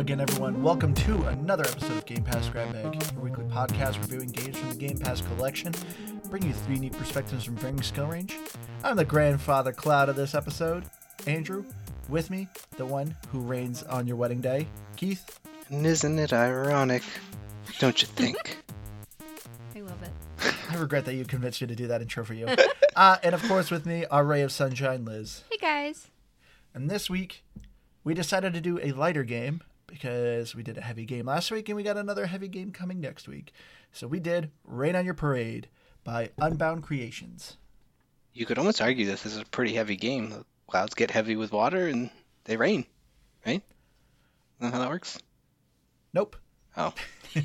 again, everyone. Welcome to another episode of Game Pass Grab Bag, your weekly podcast reviewing games from the Game Pass collection, bringing you three neat perspectives from varying skill range. I'm the grandfather cloud of this episode, Andrew. With me, the one who reigns on your wedding day, Keith. And isn't it ironic? Don't you think? I love it. I regret that you convinced me to do that intro for you. uh, and of course, with me, our ray of sunshine, Liz. Hey guys. And this week, we decided to do a lighter game because we did a heavy game last week and we got another heavy game coming next week. So we did Rain on Your Parade by Unbound Creations. You could almost argue this is a pretty heavy game. The clouds get heavy with water and they rain, right? Isn't that how that works? Nope. Oh.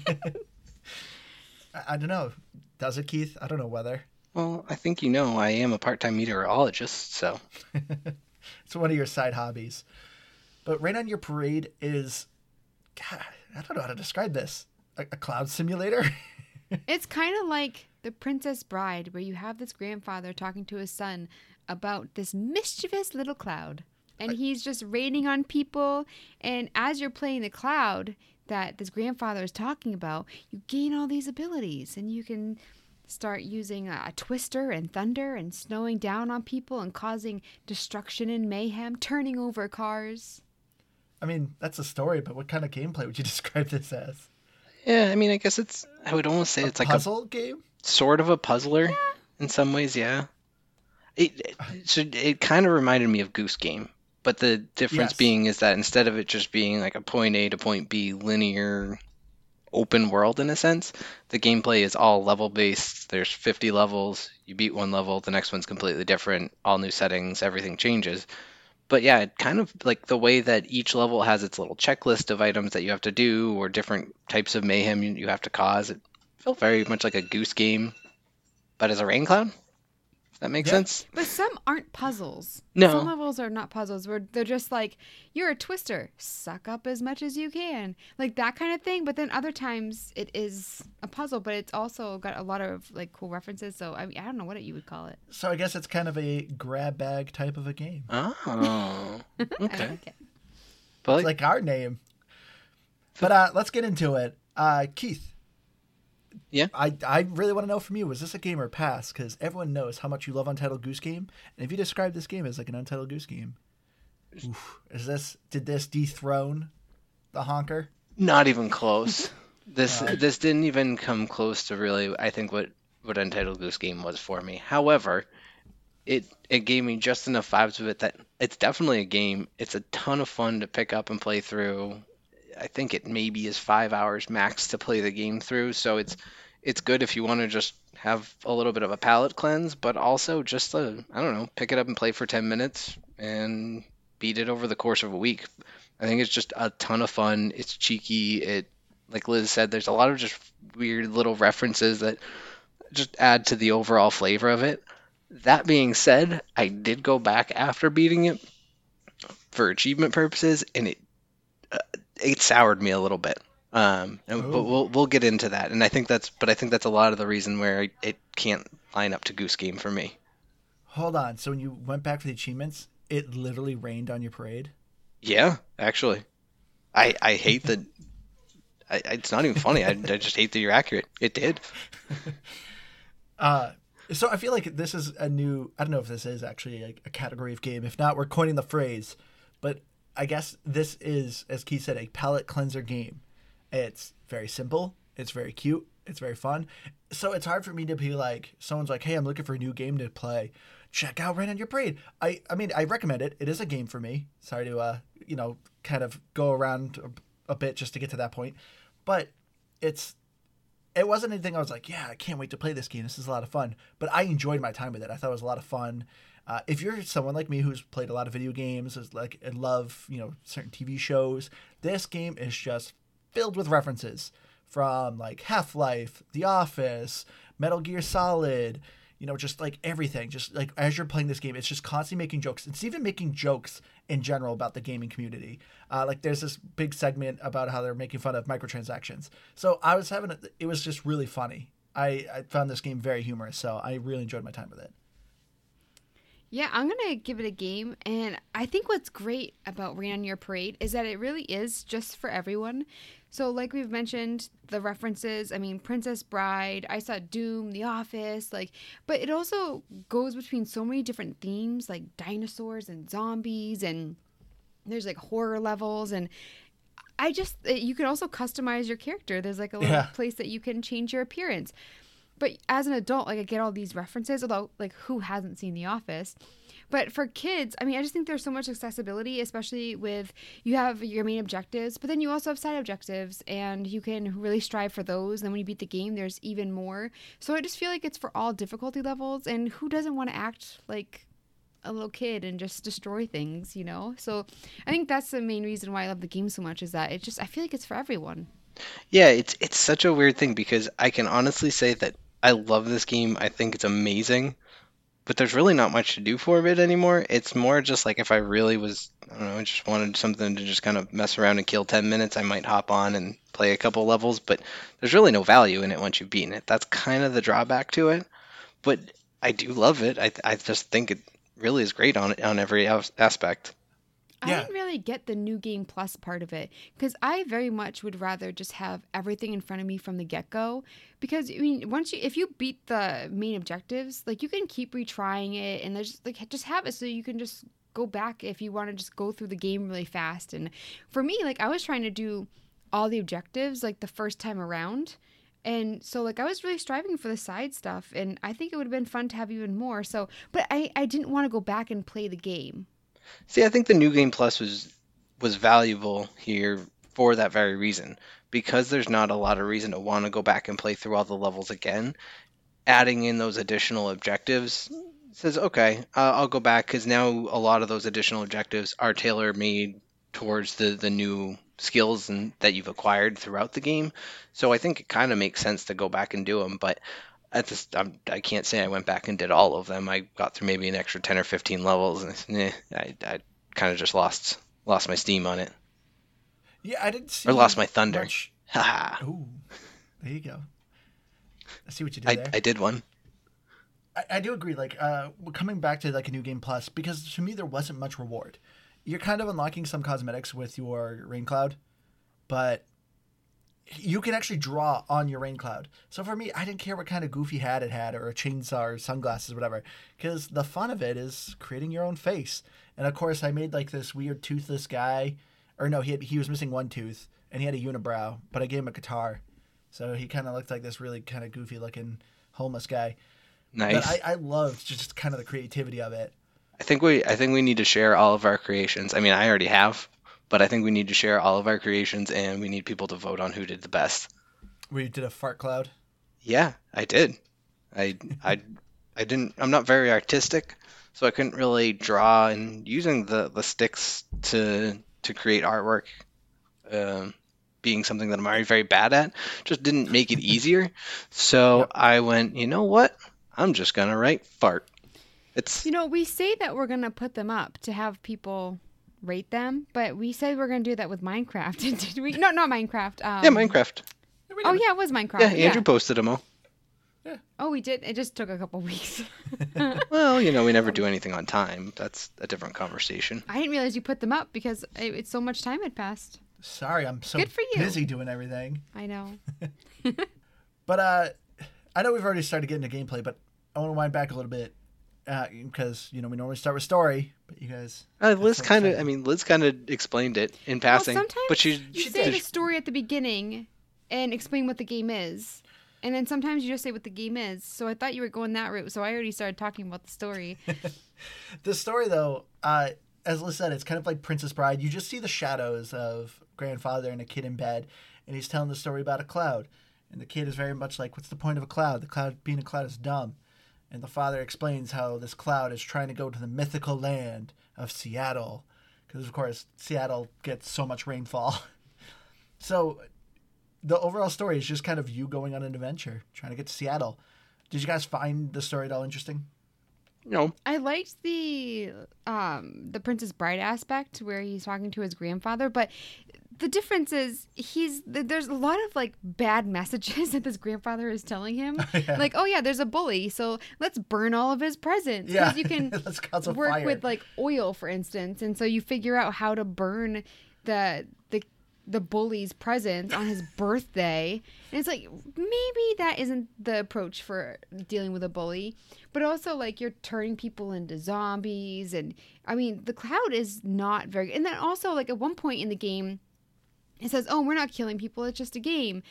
I, I don't know. Does it, Keith? I don't know whether. Well, I think you know I am a part-time meteorologist, so It's one of your side hobbies. But Rain on Your Parade is, God, I don't know how to describe this. A, a cloud simulator? It's kind of like The Princess Bride, where you have this grandfather talking to his son about this mischievous little cloud. And he's just raining on people. And as you're playing the cloud that this grandfather is talking about, you gain all these abilities. And you can start using a, a twister and thunder and snowing down on people and causing destruction and mayhem, turning over cars. I mean, that's a story, but what kind of gameplay would you describe this as? yeah. I mean, I guess it's. I would almost say it's like a Puzzle game? sort of a puzzler in some ways. Yeah. It it, uh-huh. so it kind of reminded me of Goose Game, but the difference Yes. being is that instead of it just being like a point A to point B linear open world in a sense, the gameplay is all level based. There's 50 levels. You beat one level, the next one's completely different. All new settings, everything changes. But yeah, kind of like the way that each level has its little checklist of items that you have to do or different types of mayhem you, you have to cause. It felt very much like a goose game, but as a rain cloud. If that makes Yeah. sense. But some aren't puzzles. No. Some levels are not puzzles where they're just like, you're a twister, suck up as much as you can. Like that kind of thing. But then other times it is a puzzle, but it's also got a lot of like cool references. So I mean, I don't know what you would call it. So I guess it's kind of a grab bag type of a game. Oh, I okay. like it. But It's like our name. But uh, let's get into it. Uh, Keith. Yeah? I, I really want to know from you, was this a game or pass? Because everyone knows how much you love Untitled Goose Game. And if you describe this game as like an Untitled Goose Game, oof, is this did this dethrone the honker? Not even close. This Uh, this didn't even come close to really I think what what Untitled Goose Game was for me. However, it it gave me just enough vibes of it that it's definitely a game. It's a ton of fun to pick up and play through. I think it maybe is five hours max to play the game through, so it's it's good if you want to just have a little bit of a palate cleanse, but also just to, I don't know, pick it up and play for 10 minutes and beat it over the course of a week. I think it's just a ton of fun. It's cheeky. It, like Liz said, there's a lot of just weird little references that just add to the overall flavor of it. That being said, I did go back after beating it for achievement purposes, and it uh, it soured me a little bit. Um, and, but Oh. we'll we'll get into that, and I think that's but I think that's a lot of the reason where it can't line up to Goose Game for me. Hold on. So when you went back for the achievements, it literally rained on your parade? Yeah, actually, I I hate that. I, it's not even funny. I, I just hate that you're accurate. It did. Uh, so I feel like this is a new. I don't know if this is actually a, a category of game. If not, we're coining the phrase. But I guess this is, as Keith said, a palate cleanser game. It's very simple. It's very cute. It's very fun. So it's hard for me to be like, someone's like, "Hey, I'm looking for a new game to play. Check out Rain on Your Parade." I, I mean, I recommend it. It is a game for me. Sorry to, uh, you know, kind of go around a, a bit just to get to that point, but it's it wasn't anything I was like, yeah, I can't wait to play this game. This is a lot of fun. But I enjoyed my time with it. I thought it was a lot of fun. Uh, if you're someone like me who's played a lot of video games, is like and love you know certain TV shows, this game is just filled with references from like Half Life, The Office, Metal Gear Solid. You know, just like everything. Just like as you're playing this game, it's just constantly making jokes. It's even making jokes in general about the gaming community. Uh, like there's this big segment about how they're making fun of microtransactions. So I was having it. It was just really funny. I, I found this game very humorous, so I really enjoyed my time with it. Yeah, I'm gonna give it a game, and I think what's great about Rain on Your Parade is that it really is just for everyone. So, like we've mentioned, the references. I mean, Princess Bride. I saw Doom, The Office. Like, but it also goes between so many different themes, like dinosaurs and zombies, and there's like horror levels, and I just uh, you can also customize your character. There's like a little Yeah. place that you can change your appearance. But as an adult, like I get all these references, although like who hasn't seen The Office? But for kids, I mean, I just think there's so much accessibility, especially with you have your main objectives, but then you also have side objectives, and you can really strive for those. And then when you beat the game, there's even more. So I just feel like it's for all difficulty levels, and who doesn't want to act like a little kid and just destroy things, you know? So I think that's the main reason why I love the game so much is that it just I feel like it's for everyone. Yeah, it's it's such a weird thing because I can honestly say that I love this game. I think it's amazing, but there's really not much to do for it anymore. It's more just like if I really was, I don't know, just wanted something to just kind of mess around and kill 10 minutes, I might hop on and play a couple levels, but there's really no value in it once you've beaten it. That's kind of the drawback to it. But I do love it. I I just think it really is great on on every as- aspect. I didn't really get the new game plus part of it because I very much would rather just have everything in front of me from the get go. Because I mean, once you if you beat the main objectives, like you can keep retrying it and there's like just have it so you can just go back if you want to just go through the game really fast. And for me, like I was trying to do all the objectives like the first time around. And so like I was really striving for the side stuff and I think it would have been fun to have even more. So but I, I didn't want to go back and play the game. See, I think the new game plus was was valuable here for that very reason because there's not a lot of reason to want to go back and play through all the levels again. Adding in those additional objectives says, okay, uh, I'll go back because now a lot of those additional objectives are tailor made towards the the new skills and that you've acquired throughout the game. So I think it kind of makes sense to go back and do them, but. At this, I'm, I can't say I went back and did all of them. I got through maybe an extra 10 or 15 levels, and eh, I, I kind of just lost lost my steam on it. Yeah, I didn't see. Or lost my thunder. Haha. Ooh, there you go. I see what you did I, there. I did one. I, I do agree. Like, uh, coming back to like a new game plus, because to me there wasn't much reward. You're kind of unlocking some cosmetics with your rain cloud, but you can actually draw on your rain cloud. So for me, I didn't care what kind of goofy hat it had, or a chainsaw, or sunglasses, or whatever, because the fun of it is creating your own face. And of course, I made like this weird toothless guy, or no, he had, he was missing one tooth, and he had a unibrow, but I gave him a guitar, so he kind of looked like this really kind of goofy looking homeless guy. Nice. But I, I loved just kind of the creativity of it. I think we I think we need to share all of our creations. I mean, I already have, but I think we need to share all of our creations, and we need people to vote on who did the best. We did a fart cloud. Yeah, I did. I I I didn't. I'm not very artistic, so I couldn't really draw. And using the the sticks to to create artwork, um, being something that I'm already very bad at, just didn't make it easier. So Yep. I went, you know what? I'm just gonna write fart. It's You know, we say that we're gonna put them up to have people rate them, but we said we're gonna do that with Minecraft. Did we? No, not Minecraft. Um, yeah, Minecraft. Oh yeah, it was Minecraft. Yeah, Andrew posted them all. Oh, we did. It just took a couple weeks. Well, you know, we never do anything on time. That's a different conversation. I didn't realize you put them up because it, it's so much time had passed. Sorry, I'm so Good for you. busy doing everything. I know. But uh, I know we've already started getting to gameplay, but I want to wind back a little bit because you know we normally start with story, but you guys. Uh, Liz kind of, I mean, Liz kind of explained it in passing, sometimes but she, You She say did. the story at the beginning and explain what the game is. And then sometimes you just say what the game is. So I thought you were going that route. So I already started talking about the story. The story, though, uh, as Liz said, it's kind of like Princess Bride. You just see the shadows of grandfather and a kid in bed, and he's telling the story about a cloud. And the kid is very much like, "What's the point of a cloud? The cloud being a cloud is dumb." And the father explains how this cloud is trying to go to the mythical land of Seattle, because of course Seattle gets so much rainfall. so, the overall story is just kind of you going on an adventure, trying to get to Seattle. Did you guys find the story at all interesting? No. I liked the um the Princess Bride aspect where he's talking to his grandfather, but the difference is he's there's a lot of like bad messages that this grandfather is telling him. Oh, yeah. Like, oh yeah, there's a bully, so let's burn all of his presents. Yeah, you can let's cause a work fire. with like oil, for instance, and so you figure out how to burn the the the bully's presents on his birthday. And it's like maybe that isn't the approach for dealing with a bully, but also like you're turning people into zombies and I mean, the cloud is not very and then also like at one point in the game it says, "Oh, we're not killing people. It's just a game."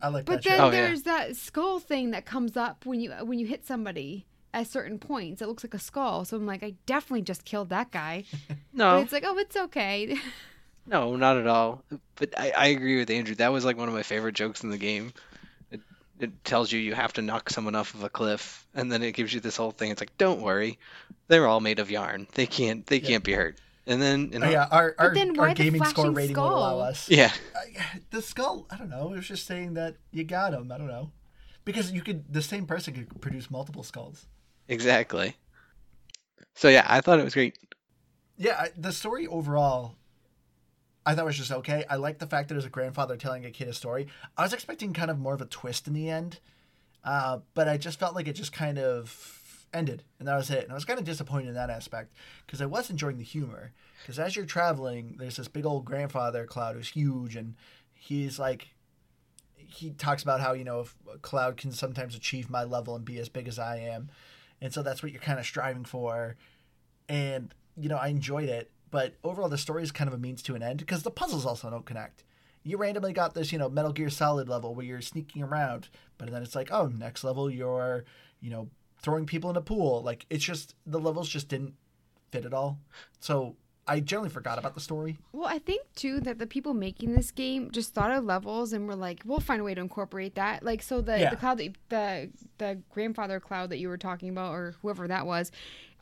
I like that. But then show. Oh, yeah. there's that skull thing that comes up when you when you hit somebody at certain points. It looks like a skull. So I'm like, I definitely just killed that guy. But No, it's like, oh, it's okay. no, not at all. But I, I agree with Andrew. That was like one of my favorite jokes in the game. It, it tells you you have to knock someone off of a cliff, and then it gives you this whole thing. It's like, don't worry, they're all made of yarn. They can't, they can't be hurt. And then, you know, Oh, yeah, our our, then our gaming score flashing rating will allow us. yeah, I- the skull. I don't know. It was just saying that you got him. I don't know, because you could. The same person could produce multiple skulls. exactly. So yeah, I thought it was great. Yeah, I, the story overall, I thought was just okay. I like the fact that it was a grandfather telling a kid a story. I was expecting kind of more of a twist in the end, uh, but I just felt like it just kind of ended, and that was it. And I was kind of disappointed in that aspect because I was enjoying the humor. Because as you're traveling, there's this big old grandfather cloud who's huge, and he's like, he talks about how you know if cloud can sometimes achieve my level and be as big as I am, and so that's what you're kind of striving for and you know I enjoyed it. But overall, the story is kind of a means to an end because the puzzles also don't connect. You randomly got this, you know, Metal Gear Solid level where you're sneaking around, but then it's like, oh, next level you're, you know, throwing people in a pool. Like it's just the levels just didn't fit at all. So I generally forgot about the story. well, I think too that the people making this game just thought of levels and were like, we'll find a way to incorporate that. Like, so the Yeah. the cloud, that the the grandfather cloud that you were talking about, or whoever that was.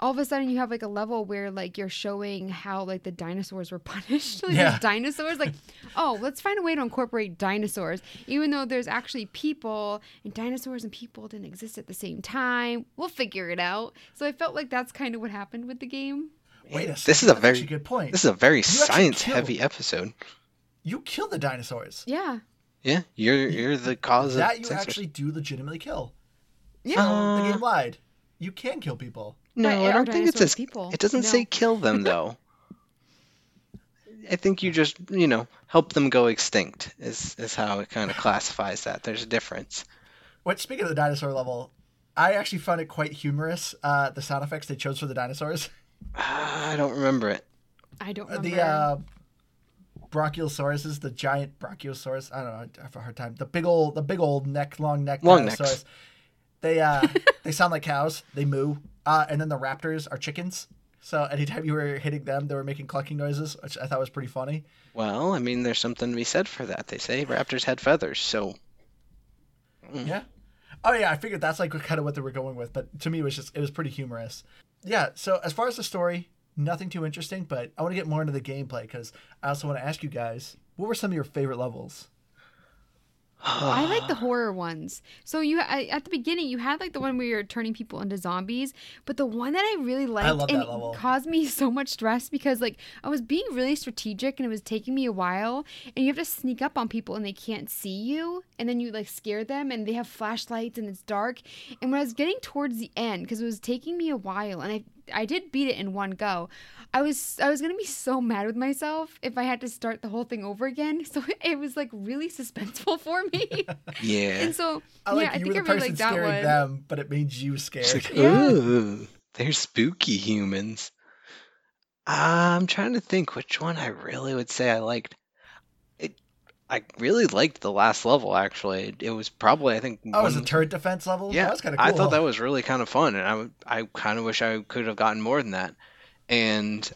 All of a sudden, you have like a level where like you're showing how like the dinosaurs were punished. like Yeah. dinosaurs, like, oh, let's find a way to incorporate dinosaurs, even though there's actually people and dinosaurs and people didn't exist at the same time. We'll figure it out. So I felt like that's kind of what happened with the game. Wait a second. this is a very good point. this is a very actually science heavy episode. you kill the dinosaurs. Yeah. Yeah, you're you're the cause That of you dinosaurs. actually do legitimately kill. Yeah. Uh, the game lied. You can kill people. No, But I don't think it's dinosaurs as people? it doesn't say kill them though. I think you just you know help them go extinct is is how it kind of classifies that. There's a difference. What speaking of the dinosaur level, I actually found it quite humorous. Uh, the sound effects they chose for the dinosaurs. Ah, I don't remember it. I don't Uh, remember. the uh, Brachiosaurus, the giant Brachiosaurus. I don't know. I have a hard time. The big old, the big old neck, long neck Long necks. They uh, they sound like cows. They moo. Uh, and then the raptors are chickens. So anytime you were hitting them, they were making clucking noises, which I thought was pretty funny. Well, I mean, there's something to be said for that. They say raptors had feathers, so Yeah. Oh yeah, I figured that's like kind of what they were going with, but to me it was just it was pretty humorous. Yeah. So as far as the story, nothing too interesting, but I want to get more into the gameplay because I also want to ask you guys what were some of your favorite levels. I like the horror ones. So you I, at the beginning you had like the one where you're turning people into zombies, but the one that I really liked love and caused me so much stress because like I was being really strategic and it was taking me a while and you have to sneak up on people and they can't see you and then you like scare them and they have flashlights and it's dark and when I was getting towards the end because it was taking me a while and I I did beat it in one go. I was I was gonna be so mad with myself if I had to start the whole thing over again. So it was like really suspenseful for me. yeah. and so I like yeah, I you think were I the really person like that scaring one. them, but it made you scared. It's like, Yeah. ooh, they're spooky humans. Uh, I'm trying to think which one I really would say I liked. I really liked the last level. Actually, it, was probably I think. oh, it was a turret defense level. Yeah, that was kind of cool. I thought that was really kind of fun, and I I kind of wish I could have gotten more than that. And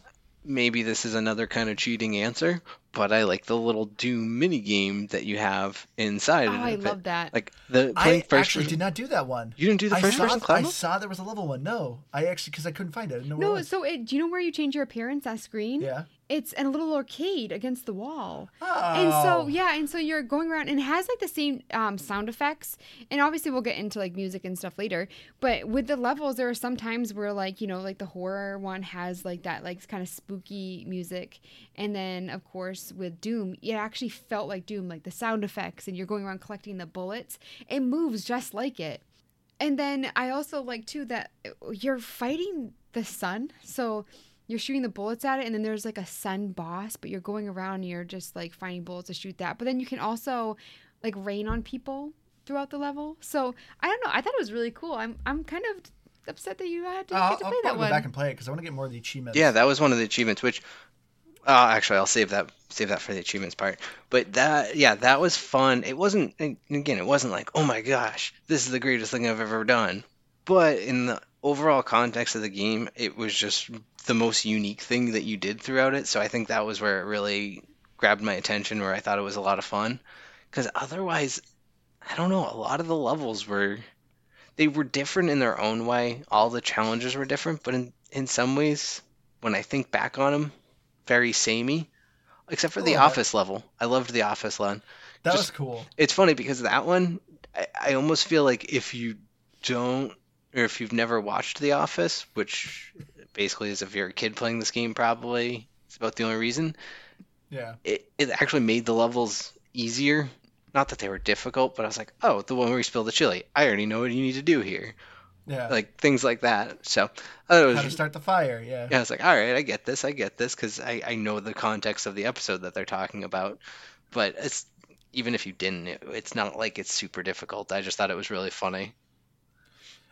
maybe this is another kind of cheating answer, but I like the little Doom mini game that you have inside. Oh, of I it. love that. Like the I first actually person. did not do that one. You didn't do the I first saw, person cloud I saw there was a level one. No, I actually because I couldn't find it. I didn't know where it no, was. so it, do you know where you change your appearance on screen? yeah. it's in a little arcade against the wall. Oh. And so yeah, and so you're going around and it has like the same um, sound effects. And obviously we'll get into like music and stuff later. But with the levels, there are some times where like you know like the horror one has like that like kind of spooky music, and then of course with Doom, it actually felt like Doom, like the sound effects, and you're going around collecting the bullets. It moves just like it. And then I also like too that uh, you're fighting the sun, so you're shooting the bullets at it and then there's like a sun boss but you're going around and you're just like finding bullets to shoot that but then you can also like rain on people throughout the level so i don't know i thought it was really cool i'm i'm kind of upset that you had to I'll, get to I'll play that probably one go back and play it because I want to get more of the achievements. Yeah, that was one of the achievements. Which, uh, actually, I'll save that save that for the achievements part. But that, yeah, that was fun. It wasn't again, it wasn't like, oh my gosh, this is the greatest thing I've ever done. But in the overall context of the game, it was just the most unique thing that you did throughout it. So I think that was where it really grabbed my attention, where I thought it was a lot of fun. Because otherwise, I don't know, a lot of the levels were they were different in their own way. All the challenges were different, but in in some ways, when I think back on them, very samey. Except for the oh, bit. office level. I loved the office one. that just- was cool. It's funny because that one, I, I almost feel like if you don't, or if you've never watched The Office, which basically is if you're a kid playing this game, probably it's about the only reason. Yeah. It it actually made the levels easier. Not that they were difficult, but I was like, oh, the one where you spill the chili. I already know what you need to do here. Yeah. Like things like that. So I thought it How to was. start the fire. Yeah. Yeah, I was like, all right, I get this, I get this, because I, I know the context of the episode that they're talking about. But it's even if you didn't, it, it's not like it's super difficult. I just thought it was really funny.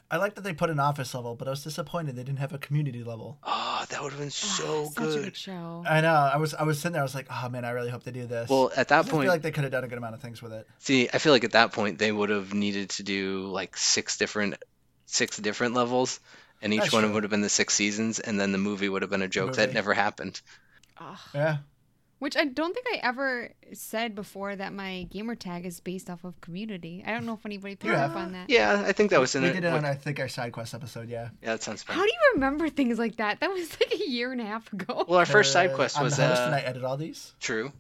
I like that they put an office level, but I was disappointed they didn't have a community level. Oh, that would have been so Ah, such a good. good show I know. I was I was sitting there. I was like, oh man, I really hope they do this. Well, at that 'Cause I point, feel like they could have done a good amount of things with it. see, I feel like at that point they would have needed to do like six different, six different levels, and each That's one true. would have been the six seasons, and then the movie would have been a joke that never happened. Ugh. Yeah. which i don't think i ever said before that my gamer tag is based off of community i don't know if anybody picked Yeah. up on that Yeah, I think that was in we it. did it on I think our side quest episode. Yeah. yeah, that sounds fun. how fun. do you remember things like that that was like a year and a half ago Well, our first side Uh, quest I'm was the host uh, and I edit all these. true.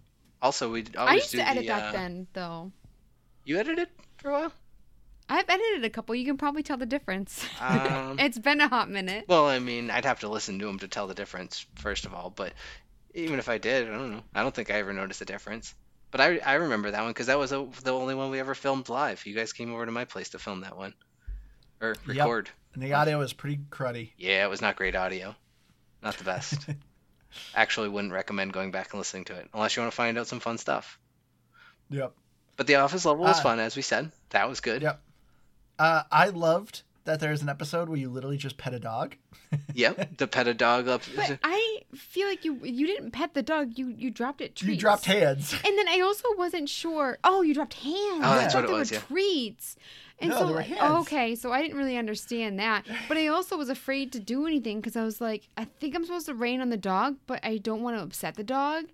Also, we i always used do to edit the, that uh, then though You edited for a while? I've edited a couple. You can probably tell the difference. Um, it's been a hot minute. Well, I mean, I'd have to listen to them to tell the difference, first of all. But even if I did, I don't know. I don't think I ever noticed a difference. But I, I remember that one because that was the the only one we ever filmed live. You guys came over to my place to film that one. Or Yep. record. And the audio was pretty cruddy. Yeah, it was not great audio. Not the best. Actually, wouldn't recommend going back and listening to it unless you want to find out some fun stuff. Yep. But the office level was Uh, fun, as we said. That was good. Yep. Uh, I loved that there's an episode where you literally just pet a dog. Yep. The pet a dog up. But I feel like you you didn't pet the dog. You you dropped it treats. You dropped hands. And then I also wasn't sure. Oh, you dropped hands. Oh, I thought what it was, were yeah. treats. And No, so they were hands. okay, so I didn't really understand that. But I also was afraid to do anything because I was like, I think I'm supposed to rain on the dog, but I don't want to upset the dog.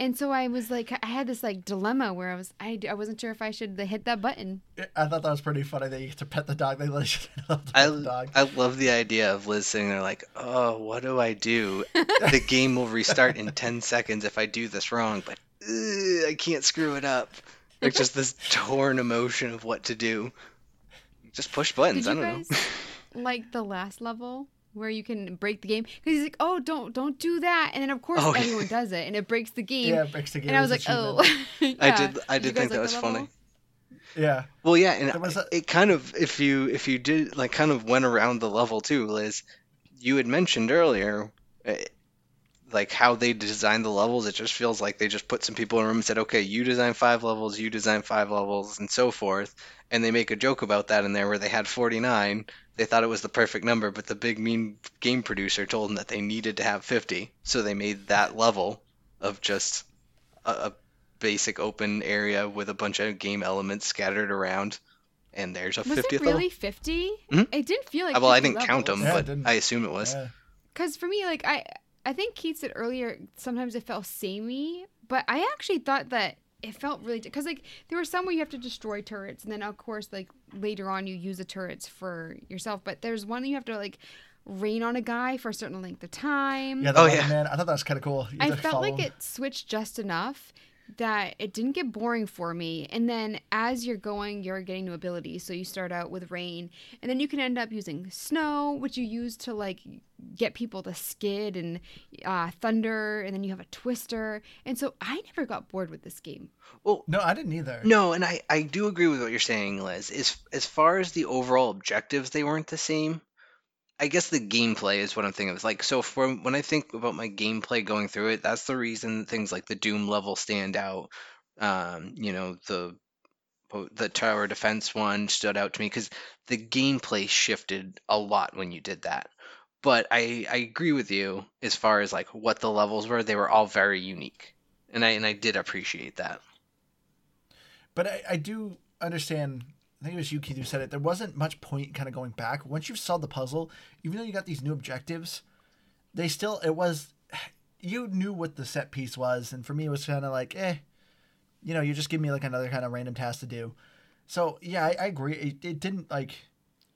And so I was like, I had this like dilemma where I was, I, I wasn't sure if I should hit that button. I thought that was pretty funny that you get to pet the dog. They literally just love I, the dog. I love the idea of Liz sitting there like, oh, what do I do? the game will restart in 10 seconds if I do this wrong, but ugh, I can't screw it up. Like just this torn emotion of what to do. Just push buttons. Did I don't guys know. like the last level where you can break the game? Because he's like, oh, don't don't do that, and then of course Oh, yeah. everyone does it, and it breaks the game. yeah, it breaks the game. and I was like, oh. achievement. I did I you did guys think that was the funny. Yeah. Well, yeah, and was a- it kind of if you if you did like kind of went around the level too, Liz. You had mentioned earlier, uh, like how they designed the levels. It just feels like they just put some people in a room and said, "Okay, you design five levels, you design five levels, and so forth." And they make a joke about that in there where they had 49. They thought it was the perfect number, but the big mean game producer told them that they needed to have 50, so they made that level of just a, a basic open area with a bunch of game elements scattered around. And there's a Was 50th it really 50? Mhm. It didn't feel like well, I didn't count them, Yeah, but. I assume it was. yeah. Because for me, like I, I think Keith said earlier, sometimes it felt samey, but I actually thought that it felt really because like there were some where you have to destroy turrets, and then of course like later on you use the turrets for yourself, but there's one you have to like rain on a guy for a certain length of time. Yeah, the Oh, Weather yeah. man. I thought that was kind of cool. You I felt like him. it switched just enough that it didn't get boring for me. And then as you're going, you're getting new abilities. So you start out with rain, and then you can end up using snow, which you use to like get people to skid, and uh, thunder, and then you have a twister. And so I never got bored with this game. Well, No, I didn't either. No, and I, I do agree with what you're saying, Liz. As as far as the overall objectives, they weren't the same. I guess the gameplay is what I'm thinking of. Like so for when I think about my gameplay going through it, that's the reason things like the Doom level stand out. Um, you know, the the tower defense one stood out to me because the gameplay shifted a lot when you did that. But I, I agree with you as far as like what the levels were. They were all very unique, and I and I did appreciate that. But I, I do understand. I think it was you, Keith, who said it. There wasn't much point kind of going back. Once you've solved the puzzle, even though you got these new objectives, they still, it was, you knew what the set piece was. And for me, it was kind of like, eh, you know, you just give me like another kind of random task to do. So yeah, I, I agree. It, it didn't like,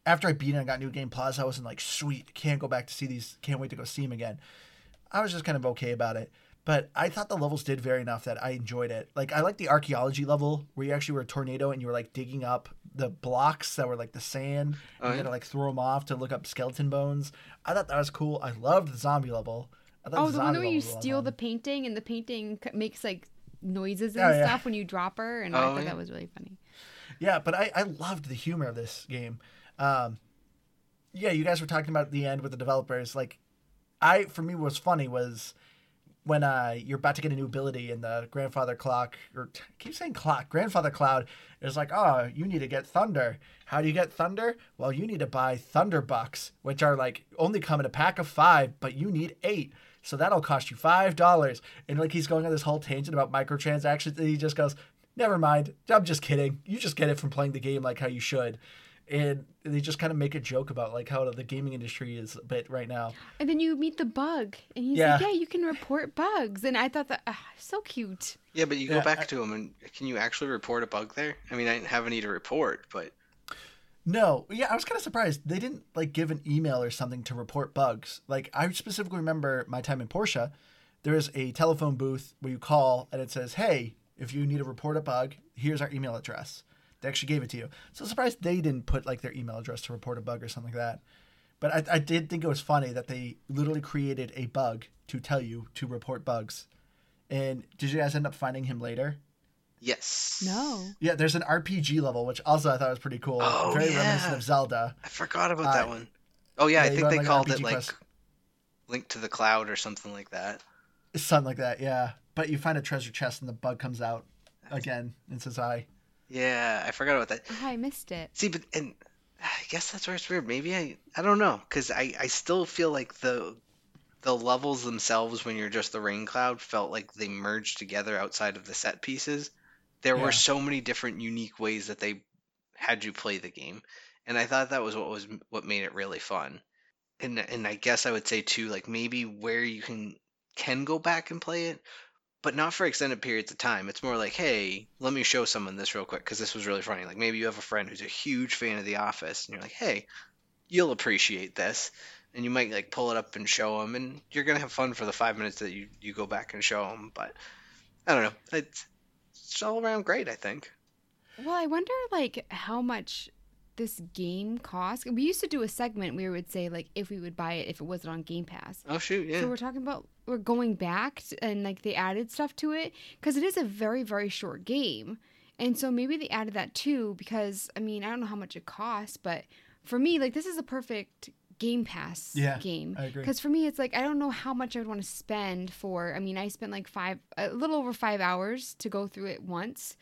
after I beat it and got New Game Plus, I wasn't like, sweet, can't go back to see these, can't wait to go see them again. I was just kind of okay about it. But I thought the levels did vary enough that I enjoyed it. Like I like the archaeology level where you actually were a tornado and you were like digging up the blocks that were like the sand. And you had to like throw them off to look up skeleton bones. I thought that was cool. I loved the zombie level. I Oh, the one where you level was a lot of steal fun. the painting and the painting makes like noises and Oh, yeah. stuff when you drop her, and I Oh, thought yeah. that was really funny. Yeah, but I, I loved the humor of this game. Um, yeah, you guys were talking about the end with the developers. Like, I for me was funny was when uh, you're about to get a new ability and the grandfather clock or keep saying clock grandfather cloud is like, oh, you need to get thunder. How do you get thunder? Well, you need to buy thunder bucks, which are like only come in a pack of five, but you need eight. So that'll cost you five dollars. And like he's going on this whole tangent about microtransactions, and he just goes, "Never mind, I'm just kidding. You just get it from playing the game like how you should." And they just kind of make a joke about like how the gaming industry is a bit right now. And then you meet the bug, and he's Yeah. like, "Yeah, you can report bugs." And I thought that ah, so cute. Yeah, but you go Yeah, back I- to them and can you actually report a bug there? I mean, I didn't have any to report, but No, yeah, I was kind of surprised they didn't like give an email or something to report bugs. Like I specifically remember my time in Portia, there is a telephone booth where you call and it says, "Hey, if you need to report a bug, here's our email address." They actually gave it to you. So surprised they didn't put like their email address to report a bug or something like that. But I, I did think it was funny that they literally created a bug to tell you to report bugs. And did you guys end up finding him later? yes. No. Yeah, there's an RPG level, which also I thought was pretty cool. Oh, Very yeah. reminiscent of Zelda. I forgot about Uh, that one. Oh yeah, yeah, I think they like, called RPG it like quest. Link to the Cloud or something like that. Something like that, yeah. But you find a treasure chest and the bug comes out again and says hi. Yeah, I forgot about that. Oh, I missed it. See, but and I guess that's where it's weird. Maybe I I don't know because I I still feel like the the levels themselves when you're just the rain cloud felt like they merged together outside of the set pieces. There Yeah. were so many different unique ways that they had you play the game, and I thought that was what was what made it really fun. And and I guess I would say too, like maybe where you can can go back and play it, but not for extended periods of time. It's more like, hey, let me show someone this real quick because this was really funny. Like maybe you have a friend who's a huge fan of The Office, and you're like, hey, you'll appreciate this, and you might like pull it up and show them, and you're gonna have fun for the five minutes that you you go back and show them. But I don't know, it's, it's all around great. I think. Well, I wonder like how much this game cost? We used to do a segment where we would say like if we would buy it if it wasn't on Game Pass. Oh shoot, yeah. So we're talking about we're going back t- and like they added stuff to it because it is a very very short game, and so maybe they added that too because I mean I don't know how much it costs, but for me like this is a perfect Game Pass Yeah, game I agree. because for me it's like I don't know how much I would want to spend for. I mean I spent like five a little over five hours to go through it once,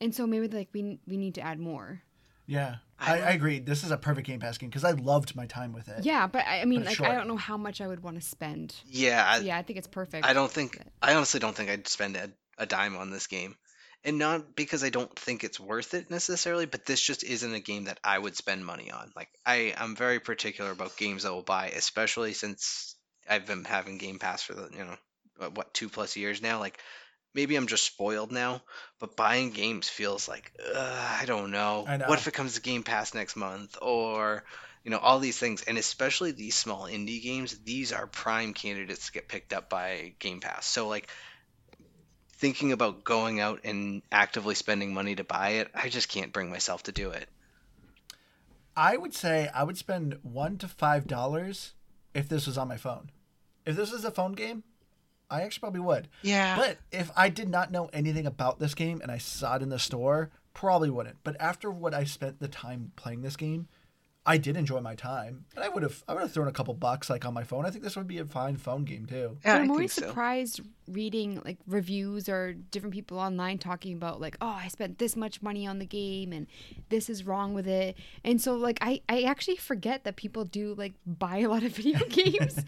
and so maybe like we we need to add more. Yeah, I I, I agree. This is a perfect Game Pass game because I loved my time with it. Yeah, but I, I mean But it's like I don't know how much I would want to spend. yeah, I, yeah, I think it's perfect. I don't think I honestly don't think I'd spend a, a dime on this game. And not because I don't think it's worth it necessarily, but this just isn't a game that I would spend money on. Like I I'm very particular about games I will buy, especially since I've been having Game Pass for the, you know, what, what 2 plus years now. Like maybe I'm just spoiled now, but buying games feels like uh, I don't know. I know. What if it comes to Game Pass next month or you know, all these things, and especially these small indie games, these are prime candidates to get picked up by Game Pass. So like thinking about going out and actively spending money to buy it, I just can't bring myself to do it. I would say I would spend one to five dollars if this was on my phone. If this is a phone game, I actually probably would. Yeah. But if I did not know anything about this game and I saw it in the store, probably wouldn't. But after what I spent the time playing this game, I did enjoy my time, and I would have I would have thrown a couple bucks like on my phone. I think this would be a fine phone game too. yeah, but I I'm think always so. surprised reading like reviews or different people online talking about like, oh, I spent this much money on the game and this is wrong with it. And so like I, I actually forget that people do like buy a lot of video games.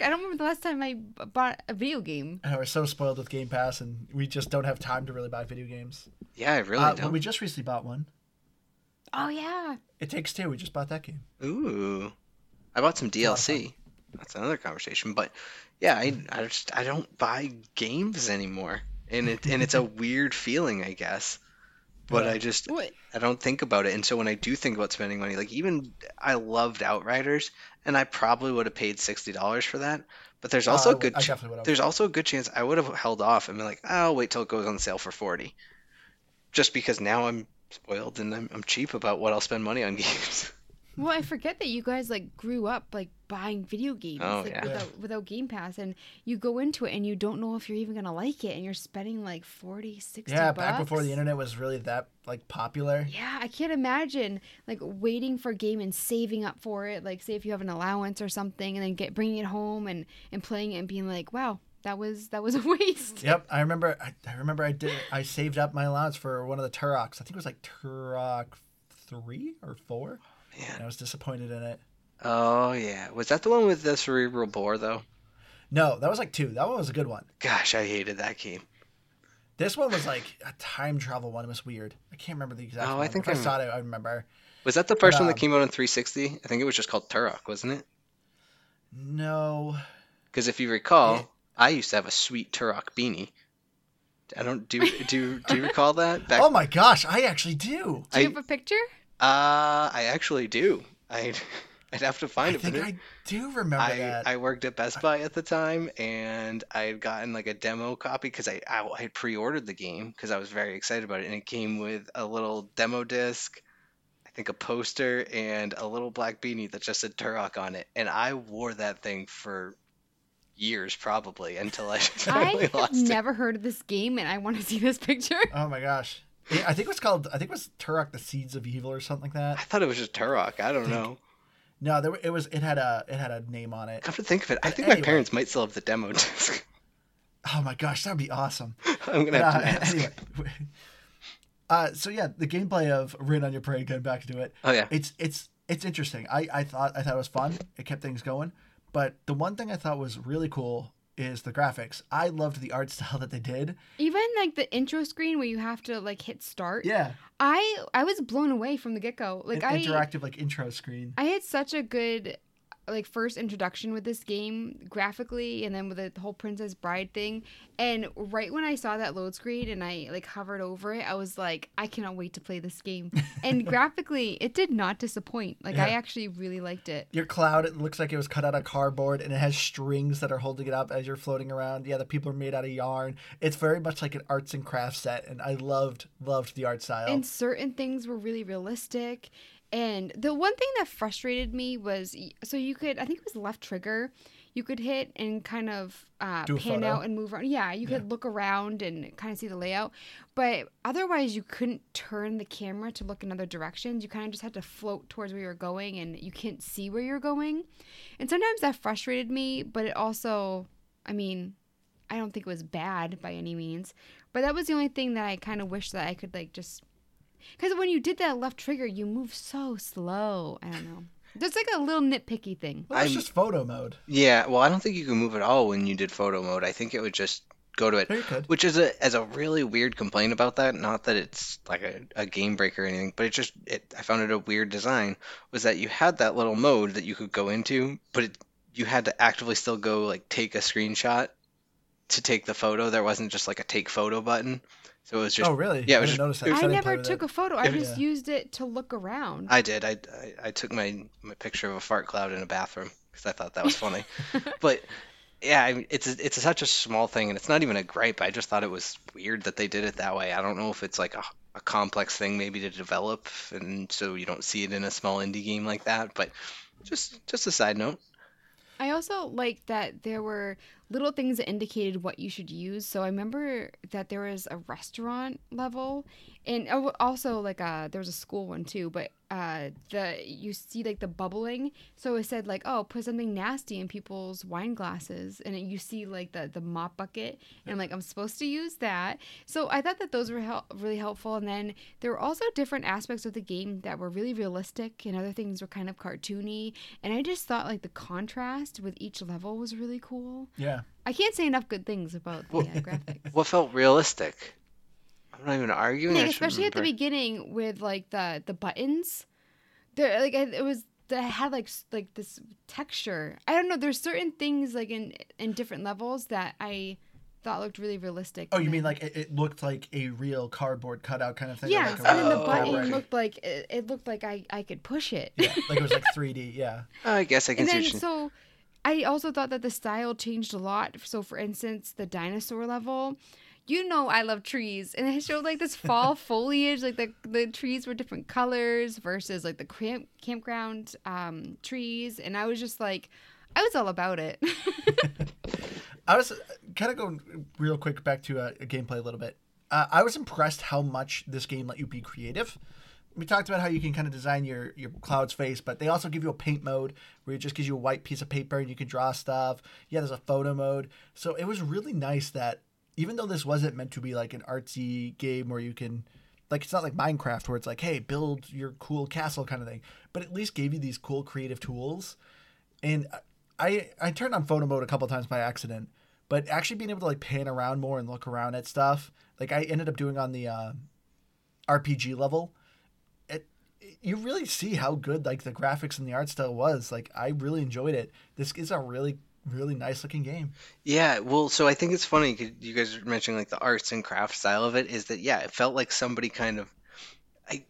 I don't remember the last time I bought a video game. And we're so spoiled with Game Pass, and we just don't have time to really buy video games. Yeah, I really Uh, don't. but we just recently bought one. Oh yeah. It Takes Two. We just bought that game. Ooh, I bought some a lot of DLC. That's another conversation. But yeah, I, I just I don't buy games anymore, and it and it's a weird feeling, I guess. But Yeah. I just What? I don't think about it, and so when I do think about spending money, like even I loved Outriders, and I probably would have paid sixty dollars for that. But there's Uh, also I a would- good ch- definitely would have. there's also a good chance I would have held off and been like, I'll wait till it goes on sale for forty, just because now I'm spoiled and I'm, I'm cheap about what I'll spend money on games. Well, I forget that you guys like grew up like buying video games Oh, like yeah. without without Game Pass and you go into it and you don't know if you're even going to like it and you're spending like 40, 60 yeah, bucks. back before the internet was really that like popular. Yeah, I can't imagine like waiting for a game and saving up for it. Like, say if you have an allowance or something, and then get bringing it home and and playing it and being like, "Wow, that was that was a waste." Yep, I remember. I, I remember. I did. I saved up my allowance for one of the Turoks. I think it was like Turok three or four. Man. And I was disappointed in it. Oh yeah, was that the one with the cerebral bore though? No, that was like two. That one was a good one. Gosh, I hated that game. This one was like a time travel one. It was weird. I can't remember the exact. Oh, I think if I I saw it. I remember. Was that the first one that um, came out on 360? I think it was just called Turok, wasn't it? No. Because if you recall, Yeah. I used to have a sweet Turok beanie. I don't do do do you recall that? Back, Oh my gosh, I actually do. Do you I- have a picture? Uh, I actually do. I I'd have to find I it. but think it- I do remember I, that. I worked at Best Buy at the time, and I had gotten like a demo copy because I, I I had pre-ordered the game because I was very excited about it, and it came with a little demo disc, I think a poster, and a little black beanie that just said Turok on it, and I wore that thing for years probably until I finally lost it. I have lost it. never heard of this game, and I want to see this picture. oh my gosh. Yeah, I think it was called. I think it was Turok: The Seeds of Evil or something like that. I thought it was just Turok. I don't know. No, there it was. It had a. It had a name on it. Come to think of it, I think my parents might still have the demo disc. Oh my gosh, that would be awesome. I'm gonna have Uh, to ask. anyway. Uh, so yeah, the gameplay of Rain on Your Parade, getting back to it, Oh yeah. it's it's it's interesting. I, I thought I thought it was fun. It kept things going. But the one thing I thought was really cool is the graphics. I loved the art style that they did. Even like the intro screen where you have to like hit start. Yeah, I I was blown away from the get go. Like an I interactive like intro screen. I had such a good like first introduction with this game graphically and then with the whole Princess Bride thing. And right when I saw that load screen and I like hovered over it, I was like, I cannot wait to play this game. And graphically, it did not disappoint. Like I actually really liked it. Your cloud, it looks like it was cut out of cardboard, and it has strings that are holding it up as you're floating around. Yeah, the people are made out of yarn. It's very much like an arts and crafts set, and I loved loved the art style. And certain things were really realistic. And the one thing that frustrated me was so you could, I think it was left trigger, you could hit and kind of uh, pan photo. out and move around. Yeah, you could look around and kind of see the layout. But otherwise, you couldn't turn the camera to look in other directions. You kind of just had to float towards where you're going and you can't see where you're going. And sometimes that frustrated me, but it also, I mean, I don't think it was bad by any means. But that was the only thing that I kind of wish that I could like just because when you did that left trigger, you move so slow. I don't know. There's like a little nitpicky thing. well, it's I'm- just photo mode. Yeah, well, I don't think you can move at all when you did photo mode. I think it would just go to it. No, you could. Which is a as a really weird complaint about that. Not that it's like a, a game breaker or anything, but it just it I found it a weird design. Was that you had that little mode that you could go into, but it, you had to actively still go like take a screenshot to take the photo. There wasn't just like a take photo button. So it was just oh, really? yeah, it I was didn't just- notice that. it 'cause I never took it. a photo. I It- just Yeah. used it to look around. I did. I, I, I took my, my picture of a fart cloud in a bathroom because I thought that was funny. but yeah, I mean, it's it's such a small thing, and it's not even a gripe. I just thought it was weird that they did it that way. I don't know if it's like a, a complex thing maybe to develop, and so you don't see it in a small indie game like that. But just just a side note. I also like that there were little things that indicated what you should use. So I remember that there was a restaurant level, and oh, also like a there was a school one too. But uh, the you see like the bubbling. So it said like oh put something nasty in people's wine glasses, and it, you see like the the mop bucket, and I'm like I'm supposed to use that. So I thought that those were hel- really helpful. And then there were also different aspects of the game that were really realistic, and other things were kind of cartoony. And I just thought like the contrast with each level was really cool. Yeah. I can't say enough good things about the uh, graphics. What felt realistic? I'm not even arguing. Like, just especially at the beginning with like the the buttons, there like it was that had like like this texture. I don't know. There's certain things like in in different levels that I thought looked really realistic. Oh, you mean like it, it looked like a real cardboard cutout kind of thing? Yeah, like and then the real button graphic? looked like it, it looked like I I could push it. Yeah, like it was like 3D. Yeah. I guess I can and see then what you so I also thought that the style changed a lot. So for instance, the dinosaur level, you know I love trees, and it showed like this fall foliage, like the the trees were different colors versus like the camp campground um, trees, and I was just like, I was all about it. I was kind of going real quick back to uh, gameplay a little bit. Uh, I was impressed how much this game let you be creative. We talked about how you can kind of design your your cloud's face, but they also give you a paint mode where it just gives you a white piece of paper and you can draw stuff. Yeah, there's a photo mode, so it was really nice that even though this wasn't meant to be like an artsy game where you can like it's not like Minecraft where it's like hey build your cool castle kind of thing, but at least gave you these cool creative tools. And I I turned on photo mode a couple times by accident, but actually being able to like pan around more and look around at stuff, like I ended up doing on the uh, RPG level, you really see how good like the graphics and the art style was. Like I really enjoyed it. This is a really really nice looking game. Yeah, well, so I think it's funny you guys are mentioning like the arts and craft style of it is that yeah, it felt like somebody kind of I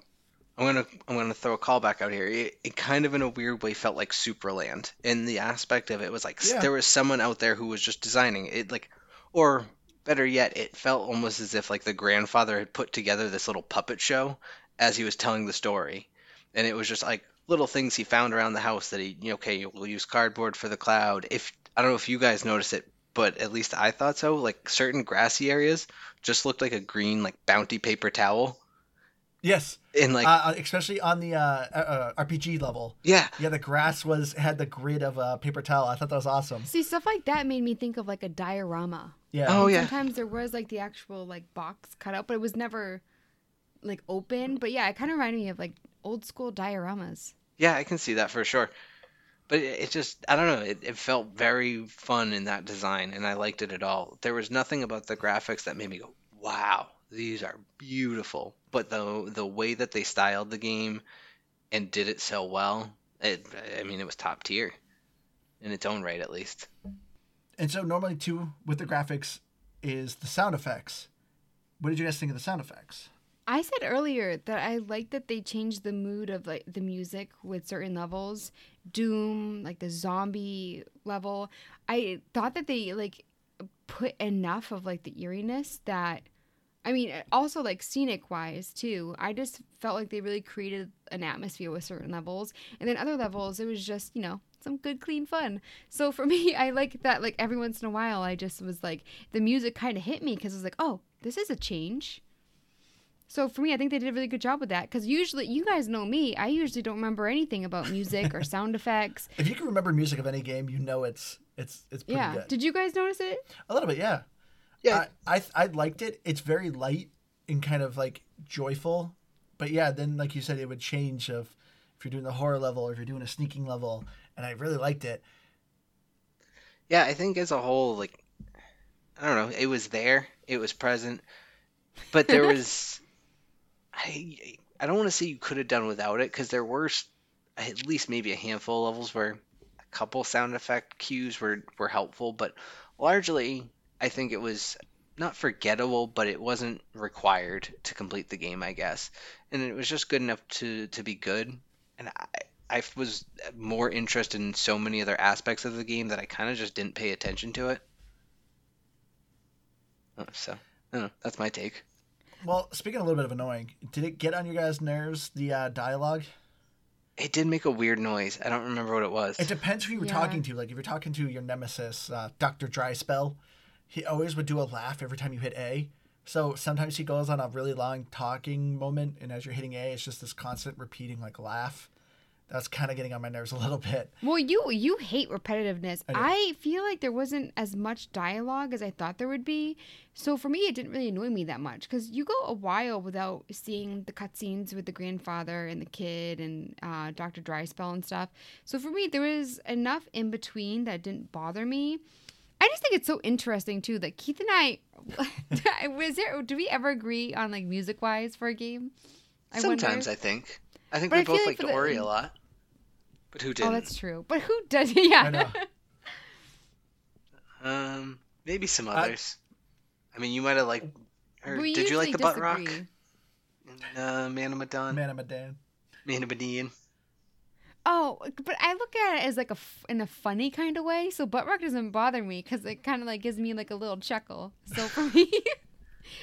I'm gonna I'm gonna throw a callback out here. It, it kind of in a weird way felt like Superland, and the aspect of it was like Yeah. there was someone out there who was just designing it, like, or better yet, it felt almost as if like the grandfather had put together this little puppet show as he was telling the story, and it was just like little things he found around the house that he, okay, we'll use cardboard for the cloud. If I don't know if you guys noticed it, but at least I thought so. Like certain grassy areas just looked like a green like bounty paper towel, Yes, and like uh, especially on the uh, uh, uh, RPG level. yeah, Yeah, the grass was had the grid of a paper towel. I thought that was awesome. See, stuff like that made me think of like a diorama. Yeah. Oh, yeah. Sometimes there was like the actual like box cut out, but it was never like open. But yeah, it kind of reminded me of like old school dioramas. Yeah, I can see that for sure. But it, it just, I don't know, it, it felt very fun in that design, and I liked it at all. There was nothing about the graphics that made me go, wow, these are beautiful. But the the way that they styled the game and did it so well, it, I mean, it was top tier in its own right, at least. And so normally too with the graphics is the sound effects. What did you guys think of the sound effects? I said earlier that I like that they changed the mood of like the music with certain levels. Doom, like the zombie level. I thought that they like put enough of like the eeriness that I mean also like scenic wise too. I just felt like they really created an atmosphere with certain levels. And then other levels it was just, you know, some good clean fun. So for me, I like that like every once in a while I just was like the music kind of hit me cuz it was like, "Oh, this is a change." So for me, I think they did a really good job with that because usually, you guys know me, I usually don't remember anything about music or sound effects. If you can remember music of any game, you know it's it's it's pretty Yeah. good. Did you guys notice it? A little bit, yeah. Yeah. I, I I liked it. It's very light and kind of like joyful, but yeah, then like you said, it would change of if you're doing the horror level or if you're doing a sneaking level, and I really liked it. Yeah, I think as a whole, like, I don't know, it was there, it was present, but there was, I, I don't want to say you could have done without it because there were at least maybe a handful of levels where a couple sound effect cues were were helpful, but largely, I think it was not forgettable, but it wasn't required to complete the game, I guess. And it was just good enough to to be good. And I I was more interested in so many other aspects of the game that I kind of just didn't pay attention to it. Uh, So, I don't know, that's my take. Well, speaking of a little bit of annoying, did it get on your guys' nerves the uh, dialogue? It did make a weird noise. I don't remember what it was. It depends who you were Yeah. talking to. Like if you're talking to your nemesis, uh, Doctor Dryspell, he always would do a laugh every time you hit A. So sometimes he goes on a really long talking moment, and as you're hitting A, it's just this constant repeating like laugh. That's kind of getting on my nerves a little bit. Well, you you hate repetitiveness. I. I, feel like there wasn't as much dialogue as I thought there would be. So for me, it didn't really annoy me that much because you go a while without seeing the cutscenes with the grandfather and the kid and uh, Doctor Dryspell and stuff. So for me, there was enough in between that didn't bother me. I just think it's so interesting too that Keith and I was there. Do we ever agree on like music wise for a game? I Sometimes wonder. I think. I think But we I both like liked for Ori a lot. But who Oh, didn't? that's true. But who does? Yeah. I know. Um, maybe some I- others. I mean, you might have liked. Or We did you like usually the butt rock? disagree. in, Uh, Man of Medan. Man, I'm a Dan. Man of Medan. Oh, but I look at it as like a f- in a funny kind of way. So butt rock doesn't bother me because it kind of like gives me like a little chuckle. So for me,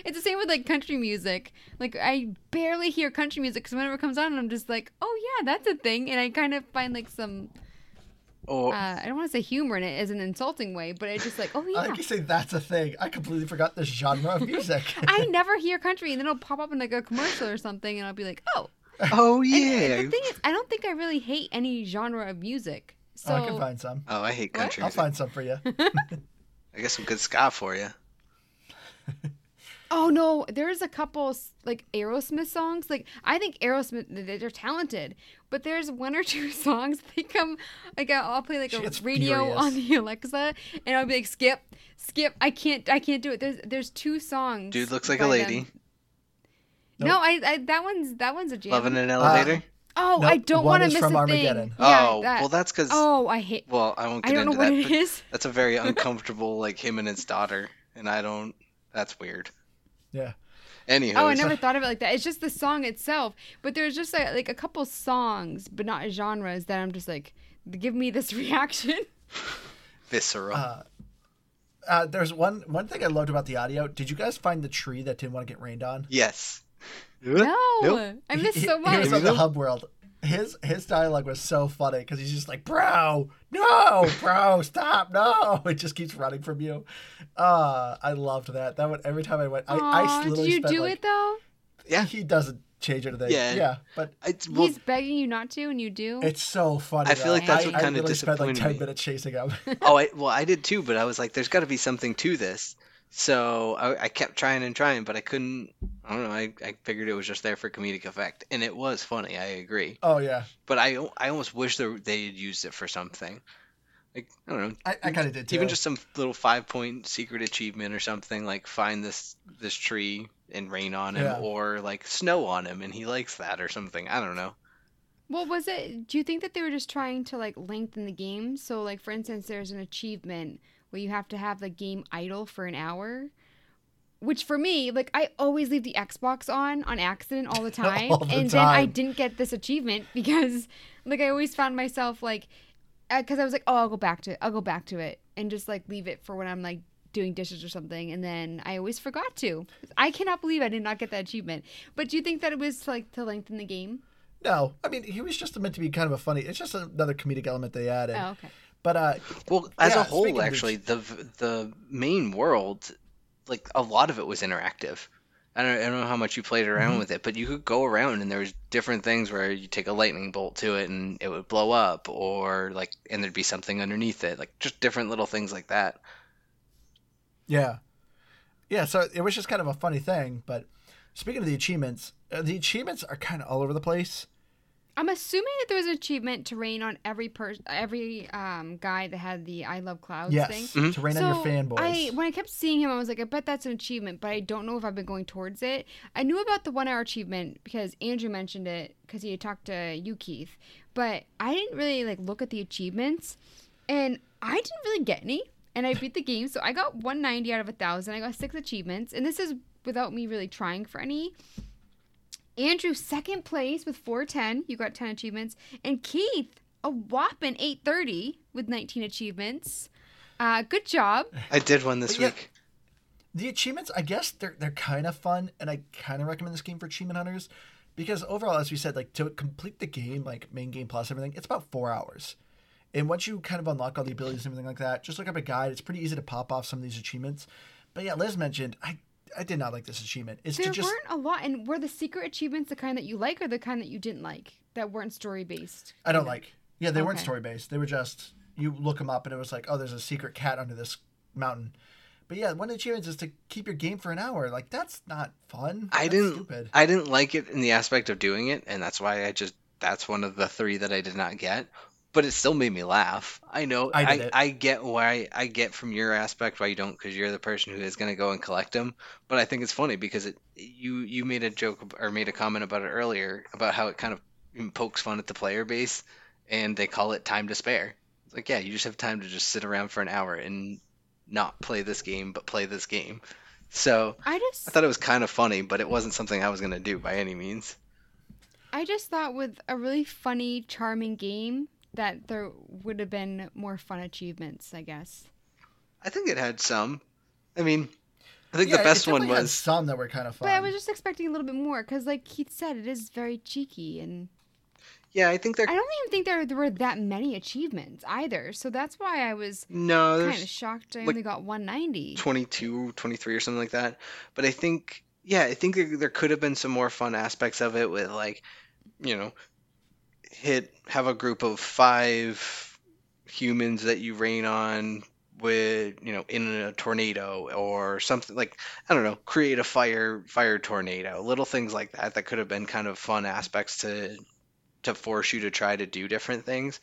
it's the same with like country music. Like I barely hear country music because whenever it comes on, I'm just like, oh yeah, that's a thing, and I kind of find like some. Or Uh, I don't want to say humor in it as an insulting way, but it's just like, oh yeah. like you say that's a thing. I completely forgot this genre of music. I never hear country, and then it'll pop up in like a commercial or something, and I'll be like, oh. oh yeah. And the thing is, I don't think I really hate any genre of music. So oh, I can find some. oh, I hate What? country I'll find some for you. I got some good ska for you. Oh no, there's a couple like Aerosmith songs. Like I think Aerosmith they- they're talented, but there's one or two songs they come like I'll I'll play like She a gets radio furious. on the Alexa, and I'll be like skip, skip. I can't, I can't do it. There's there's two songs. Dude looks like by a them. lady. No, I, I that one's that one's a jam. Loving an elevator. Uh, oh, Nope, I don't want to miss from a Armageddon. thing. Yeah, oh, that- well, that's because. oh, I hate. Well, I won't I get don't know into what that. it. That's a very uncomfortable, like him and his daughter, and I don't. That's weird. Yeah. Anyhow, Oh, I never thought of it like that. It's just the song itself. But there's just like, like a couple songs, but not genres that I'm just like, give me this reaction. visceral. Uh, uh, there's one one thing I loved about the audio. Did you guys find the tree that didn't want to get rained on? yes. No, Nope. I missed He- so He much. was on the hub world. His his dialogue was so funny because he's just like, "Bro, no, bro, stop, no!" It just keeps running from you. Uh, I loved that. That one every time I went, I, I literally did you spent do like, it though? Yeah. He doesn't change anything. Yeah. yeah, but It's, well, He's begging you not to, and you do. it's so funny. I feel though. like that's what I, I kinda literally spent like disappointed ten me. minutes chasing him. oh, I, well, I did too, but I was like, there's got to be something to this. So I, I kept trying and trying, but I couldn't. I don't know. I, I figured it was just there for comedic effect, and it was funny. I agree, oh yeah, but I, I almost wish they they had used it for something. Like I don't know. I, I kind of did too. Even just some little five point secret achievement or something like find this this tree and rain on him, Yeah. or like snow on him, and he likes that or something. I don't know. Well, was it? Do you think that they were just trying to like lengthen the game? So, like for instance, there's an achievement where you have to have the game idle for an hour. Which for me, like I always leave the Xbox on on accident all the time, All the and then I didn't get this achievement because, like, I always found myself like, because I was like, oh, I'll go back to it, I'll go back to it, and just like leave it for when I'm like doing dishes or something, and then I always forgot to. I cannot believe I did not get that achievement. But do you think that it was like to lengthen the game? no. I mean, he was just meant to be kind of a funny. It's just another comedic element they added. Oh, okay. But uh, Well, as Yeah, a whole, actually, the the main world, like a lot of it was interactive. I don't, I don't know how much you played around Mm-hmm. with it, but you could go around and there was different things where you take a lightning bolt to it and it would blow up, or like, and there'd be something underneath it, like just different little things like that. Yeah. Yeah, so it was just kind of a funny thing. But speaking of the achievements, uh, the achievements are kind of all over the place. I'm assuming that there was an achievement to rain on every person, every um, guy that had the "I love clouds" Yes, thing. to rain on your So, fanboys. I when I kept seeing him, I was like, I bet that's an achievement, but I don't know if I've been going towards it. I knew about the one hour achievement because Andrew mentioned it because he had talked to you, Keith. But I didn't really like look at the achievements, and I didn't really get any. and I beat the game. So I got 190 out of a thousand. I got six achievements, and this is without me really trying for any. Andrew, second place with 410. You got 10 achievements. And Keith, a whopping 830 with 19 achievements. Uh, good job. I did one this But yeah, week. The achievements, I guess they're they're kind of fun, and I kind of recommend this game for achievement hunters because overall, as we said, like to complete the game, like main game plus everything, it's about four hours. And once you kind of unlock all the abilities and everything like that, just look up a guide. It's pretty easy to pop off some of these achievements. But yeah, Liz mentioned I I did not like this achievement. It's There to just weren't a lot. And were the secret achievements the kind that you like or the kind that you didn't like that weren't story based? I don't like. Yeah, they weren't story based. They were just you look them up and it was like, oh, there's a secret cat under this mountain. But yeah, one of the achievements is to keep your game for an hour. Like that's not fun. I That's didn't. Stupid. I didn't like it in the aspect of doing it, and that's why I just. That's one of the three that I did not get. But it still made me laugh. I know. I I, did it. I, get why. I get from your aspect why you don't, because you're the person who is going to go and collect them. But I think it's funny because it. You you made a joke or made a comment about it earlier about how it kind of pokes fun at the player base, and they call it time to spare. It's like yeah, you just have time to just sit around for an hour and not play this game, but play this game. So I just I thought it was kind of funny, but it wasn't something I was gonna do by any means. I just thought with a really funny, charming game that there would have been more fun achievements, I guess. I think it had some. I mean, I think Yeah, the it best one definitely had was some that were kind of fun. But I was just expecting a little bit more because, like Keith said, it is very cheeky, and yeah. I think there. I don't even think there, there were that many achievements either. So that's why I was No, kind of shocked. I like, only got 190. 22, 23 or something like that. But I think, yeah, I think there, there could have been some more fun aspects of it with like, you know, hit have a group of five humans that you rain on with you know in a tornado or something like I don't know create a fire fire tornado little things like that that could have been kind of fun aspects to to force you to try to do different things.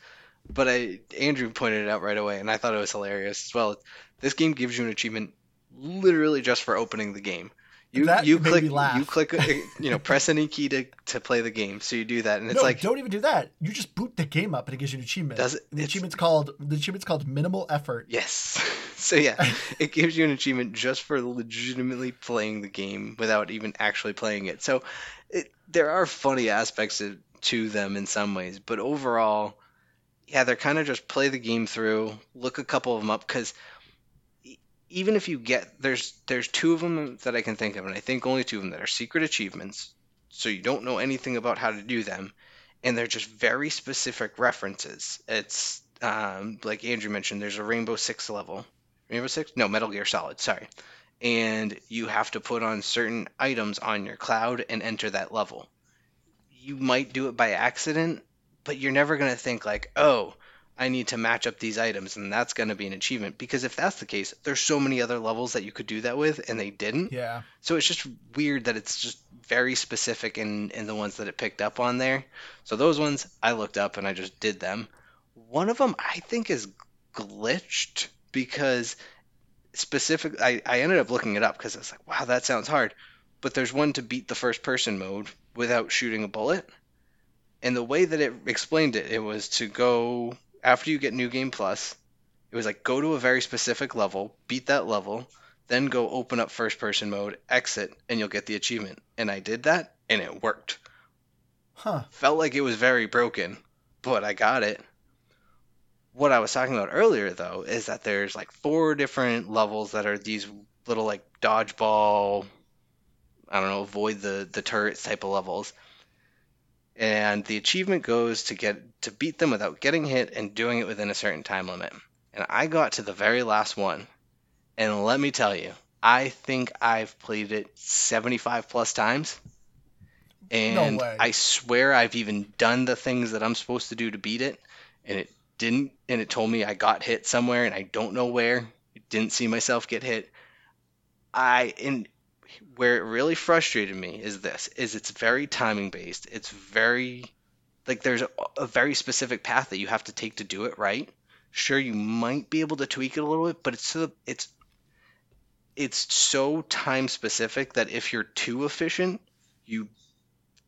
But I Andrew pointed it out right away and I thought it was hilarious as well. This game gives you an achievement literally just for opening the game you That you click you click uh, you know press any key to to play the game so you do that and it's no, like don't even do that. You just boot the game up and it gives you an achievement. Does it? The achievement's called the achievement's called minimal effort. Yes. So yeah, it gives you an achievement just for legitimately playing the game without even actually playing it. So it, there are funny aspects to, to them in some ways, but overall, yeah, they're kind of just play the game through, look a couple of them up because even if you get there's there's two of them that I can think of, and I think only two of them that are secret achievements, so you don't know anything about how to do them, and they're just very specific references. It's um, like Andrew mentioned, there's a Rainbow Six level. Rainbow Six? No, Metal Gear Solid. Sorry. And you have to put on certain items on your cloud and enter that level. You might do it by accident, but you're never to think like, oh, I need to match up these items, and that's going to be an achievement. Because if that's the case, there's so many other levels that you could do that with, and they didn't. Yeah. So it's just weird that it's just very specific in, in the ones that it picked up on there. So those ones I looked up and I just did them. One of them I think is glitched because specific I, I ended up looking it up because I was like, wow, that sounds hard. But there's one to beat the first person mode without shooting a bullet. And the way that it explained it, it was to go after you get New Game Plus, it was like go to a very specific level, beat that level, then go open up first person mode, exit, and you'll get the achievement. And I did that, and it worked. Huh. Felt like it was very broken, but I got it. What I was talking about earlier, though, is that there's like four different levels that are these little like dodgeball, I don't know, avoid the the turrets type of levels. And the achievement goes to get to beat them without getting hit and doing it within a certain time limit. And I got to the very last one, and let me tell you, I think I've played it 75 plus times. And way. I swear I've even done the things that I'm supposed to do to beat it, and it didn't. And it told me I got hit somewhere, and I don't know where. Didn't see myself get hit. I and where it really frustrated me is this: is it's very timing based. It's very like there's a, a very specific path that you have to take to do it right. Sure, you might be able to tweak it a little bit, but it's so, it's it's so time specific that if you're too efficient, you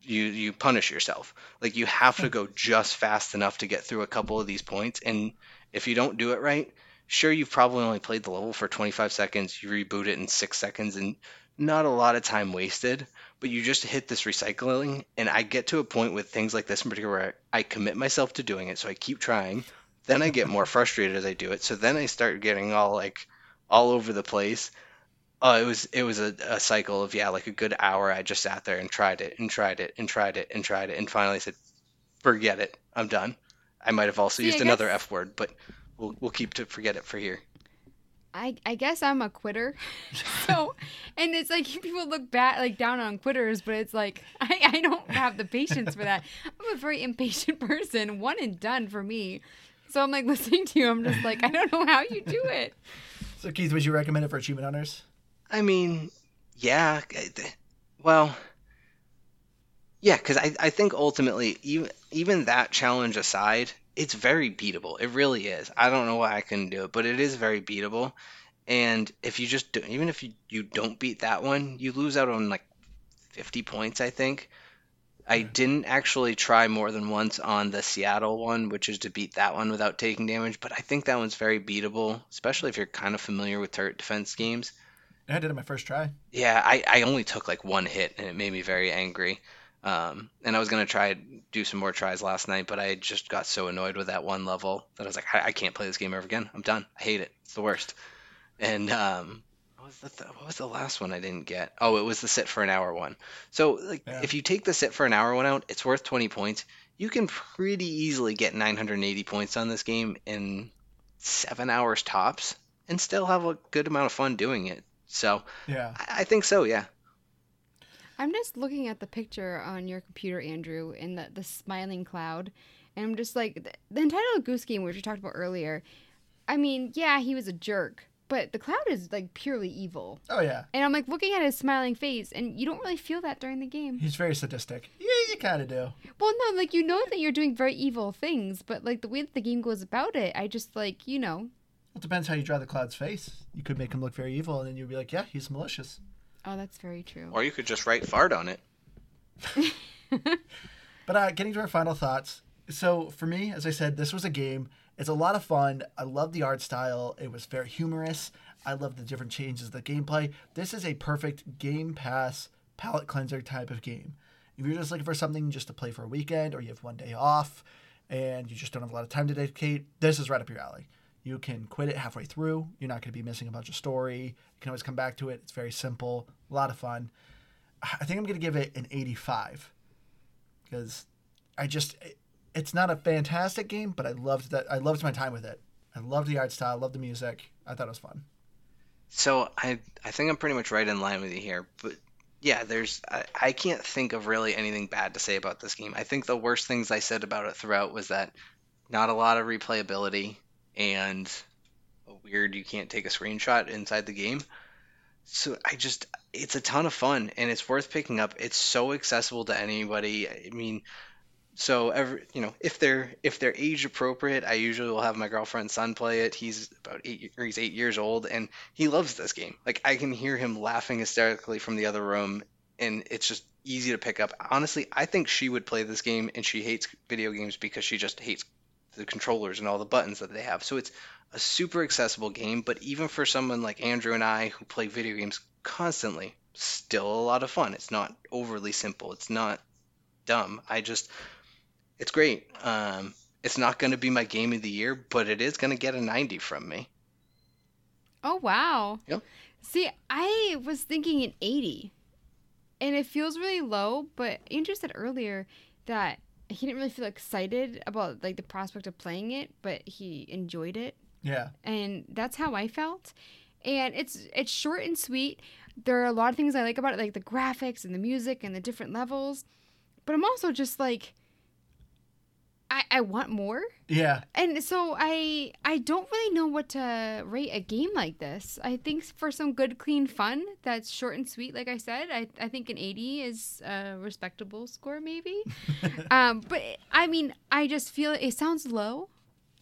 you you punish yourself. Like you have to go just fast enough to get through a couple of these points, and if you don't do it right, sure you've probably only played the level for 25 seconds, you reboot it in six seconds, and not a lot of time wasted. But you just hit this recycling, and I get to a point with things like this in particular where I commit myself to doing it, so I keep trying. Then I get more frustrated as I do it, so then I start getting all like all over the place. Uh, it was it was a, a cycle of yeah, like a good hour. I just sat there and tried it and tried it and tried it and tried it and finally said, "Forget it, I'm done." I might have also See, used another F word, but we'll we'll keep to forget it for here. I, I guess I'm a quitter. so, and it's like people look bad, like down on quitters, but it's like I, I don't have the patience for that. I'm a very impatient person, one and done for me. So I'm like listening to you, I'm just like, I don't know how you do it. So Keith, would you recommend it for achievement hunters? I mean, yeah. Well, yeah, because I, I think ultimately, even even that challenge aside, it's very beatable. It really is. I don't know why I couldn't do it, but it is very beatable. And if you just do, even if you, you don't beat that one, you lose out on like 50 points, I think. I didn't actually try more than once on the Seattle one, which is to beat that one without taking damage, but I think that one's very beatable, especially if you're kind of familiar with turret defense games. I did it my first try. Yeah, I, I only took like one hit and it made me very angry. Um, and I was gonna try do some more tries last night, but I just got so annoyed with that one level that I was like, I, I can't play this game ever again. I'm done. I hate it. It's the worst. And um, what was the th- what was the last one I didn't get? Oh, it was the sit for an hour one. So like, Yeah. if you take the sit for an hour one out, it's worth 20 points. You can pretty easily get 980 points on this game in seven hours tops, and still have a good amount of fun doing it. So Yeah. I, I think so. Yeah. I'm just looking at the picture on your computer, Andrew, in the, the smiling cloud. And I'm just like, the, the Untitled Goose Game, which we talked about earlier. I mean, yeah, he was a jerk, but the cloud is like purely evil. Oh yeah. And I'm like looking at his smiling face, and you don't really feel that during the game. He's very sadistic. Yeah, you kind of do. Well, no, like you know that you're doing very evil things, but like the way that the game goes about it, I just like, you know. It depends how you draw the cloud's face. You could make him look very evil, and then you'd be like, yeah, he's malicious. Oh, that's very true. Or you could just write fart on it. But uh, getting to our final thoughts. So for me, as I said, this was a game. It's a lot of fun. I love the art style. It was very humorous. I love the different changes of the gameplay. This is a perfect Game Pass palate cleanser type of game. If you're just looking for something just to play for a weekend, or you have one day off, and you just don't have a lot of time to dedicate, this is right up your alley. You can quit it halfway through. You're not going to be missing a bunch of story. You can always come back to it. It's very simple, a lot of fun. I think I'm going to give it an 85 because I just it's not a fantastic game, but I loved that. I loved my time with it. I loved the art style. Loved the music. I thought it was fun. So I I think I'm pretty much right in line with you here, but yeah, there's I, I can't think of really anything bad to say about this game. I think the worst things I said about it throughout was that not a lot of replayability and weird you can't take a screenshot inside the game. So I just it's a ton of fun and it's worth picking up. It's so accessible to anybody. I mean, so every you know if they're if they're age appropriate, I usually will have my girlfriend's son play it. He's about eight or he's eight years old and he loves this game. Like I can hear him laughing hysterically from the other room, and it's just easy to pick up. Honestly, I think she would play this game, and she hates video games because she just hates the controllers and all the buttons that they have. So it's a super accessible game, but even for someone like Andrew and I who play video games constantly, still a lot of fun. It's not overly simple. It's not dumb. I just, it's great. Um, it's not going to be my game of the year, but it is going to get a 90 from me. Oh wow. Yep. See, I was thinking an 80. And it feels really low, but Andrew said earlier that he didn't really feel excited about like the prospect of playing it, but he enjoyed it. Yeah. And that's how I felt. And it's it's short and sweet. There are a lot of things I like about it, like the graphics and the music and the different levels. But I'm also just like I, I want more Yeah. and so I I don't really know what to rate a game like this. I think for some good clean fun that's short and sweet, like I said, I, I think an 80 is a respectable score maybe. um, but I mean, I just feel it sounds low.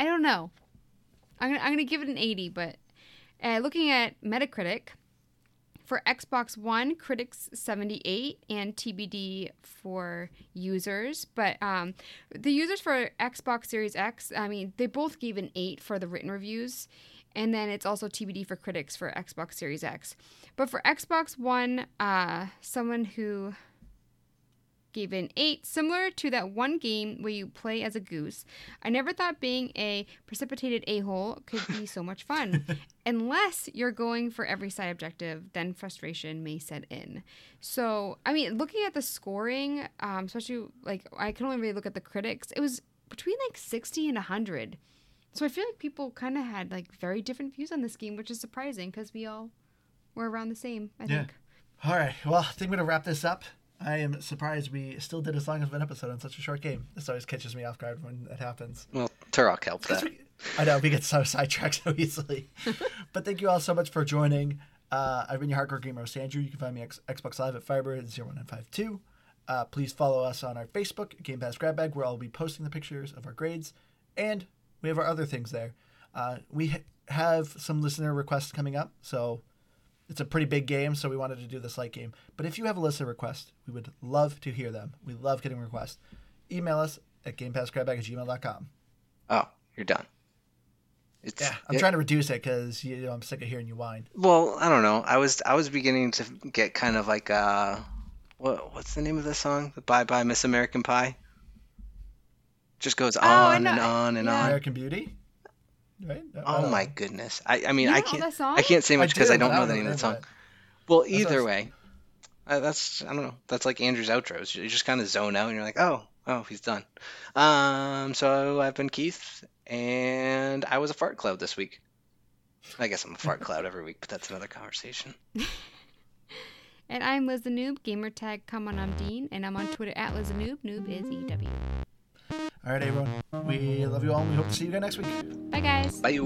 I don't know. I'm gonna I'm gonna give it an 80, but uh, looking at Metacritic. For Xbox One, critics 78 and TBD for users. But um, the users for Xbox Series X, I mean, they both gave an 8 for the written reviews. and then it's also TBD for critics for Xbox Series X. But for Xbox One, uh, someone who gave an 8, similar to that one game where you play as a goose. I never thought being a precipitated a hole could be so much fun. Unless you're going for every side objective, then frustration may set in. So, I mean, looking at the scoring, um, especially like I can only really look at the critics, it was between like 60 and 100. So I feel like people kind of had like very different views on this game, which is surprising because we all were around the same, I Yeah. think. All right. Well, I think we're gonna wrap this up. I am surprised we still did as long of an episode on such a short game. This always catches me off guard when it happens. Well, Turok helped 'Cause that. we- I know we get so sidetracked so easily. but thank you all so much for joining. Uh, I've been your hardcore gamer, host, Andrew. You can find me X- Xbox Live at Firebird1952. Uh, please follow us on our Facebook, Game Pass Grab Bag, where I'll be posting the pictures of our grades. And we have our other things there. Uh, we ha- have some listener requests coming up, so it's a pretty big game, so we wanted to do this light game. But if you have a listener request, we would love to hear them. We love getting requests. Email us at gamepassgrabbag at gmail.com. Oh, you're done. It's, Yeah, I'm it- trying to reduce it because you know, I'm sick of hearing you whine. Well, I don't know. I was I was beginning to get kind of like uh, what what's the name of the song? The Bye Bye Miss American Pie. Just goes Oh, on know. and on and Yeah. on. American Beauty, right? Oh my know. goodness. I I mean You I can't that song? I can't say much because I, do, don't but know the don't name of the song. remember Well, That's what I either was- way, uh, that's I don't know. That's like Andrew's outros. You just kind of zone out and you're like, oh, oh, he's done. Um, so I've been Keith, and I was a fart cloud this week. I guess I'm a fart cloud every week, but that's another conversation. And I'm Liz the Noob, gamer tag come on I'm Dean, and I'm on Twitter at Liz the Noob. Noob is EW. All right, everyone. We love you all, and we hope to see you again next week. Bye guys. Bye.